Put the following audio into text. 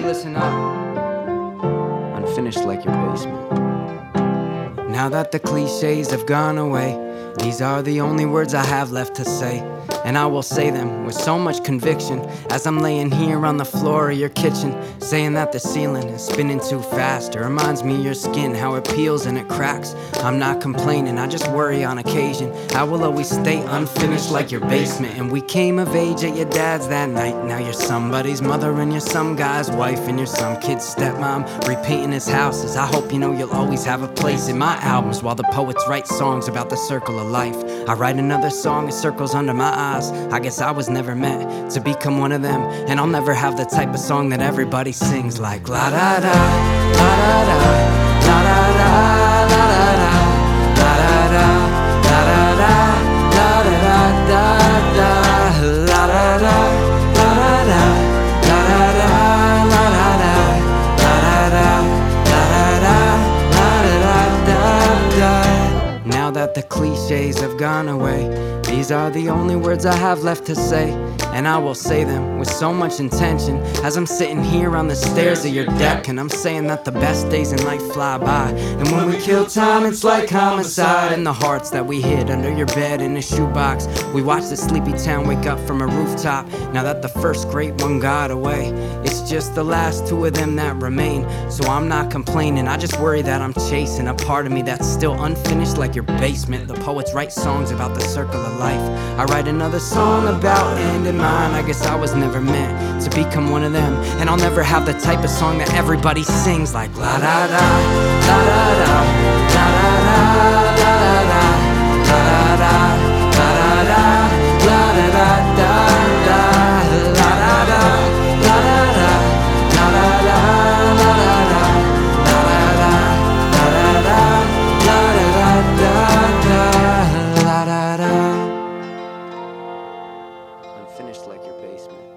listen up. Unfinished like your basement. Now that the cliches have gone away, these are the only words I have left to say. And I will say them with so much conviction as I'm laying here on the floor of your kitchen, saying that the ceiling is spinning too fast. It reminds me your skin, how it peels and it cracks. I'm not complaining, I just worry on occasion. I will always stay unfinished like your basement. And we came of age at your dad's that night. Now you're somebody's mother and you're some guy's wife and you're some kid's stepmom. Repainting his houses. I hope you know you'll always have a place in my albums while the poets write songs about the circle life. I write another song, it circles under my eyes. I guess I was never meant to become one of them. And I'll never have the type of song that everybody sings like la da da, la da da, la da that the cliches have gone away. These are the only words I have left to say, and I will say them with so much intention as I'm sitting here on the stairs of your deck. And I'm saying that the best days in life fly by, and when we kill time, it's like homicide. And the hearts that we hid under your bed in a shoebox, we watch the sleepy town wake up from a rooftop. Now that the first great one got away, it's just the last two of them that remain. So I'm not complaining, I just worry that I'm chasing a part of me that's still unfinished, like your basement. The poets write songs about the circle of life. I write another song about ending mine. I guess I was never meant to become one of them. And I'll never have the type of song that everybody sings like la da da, la da da, la da da, la da da. just like your basement.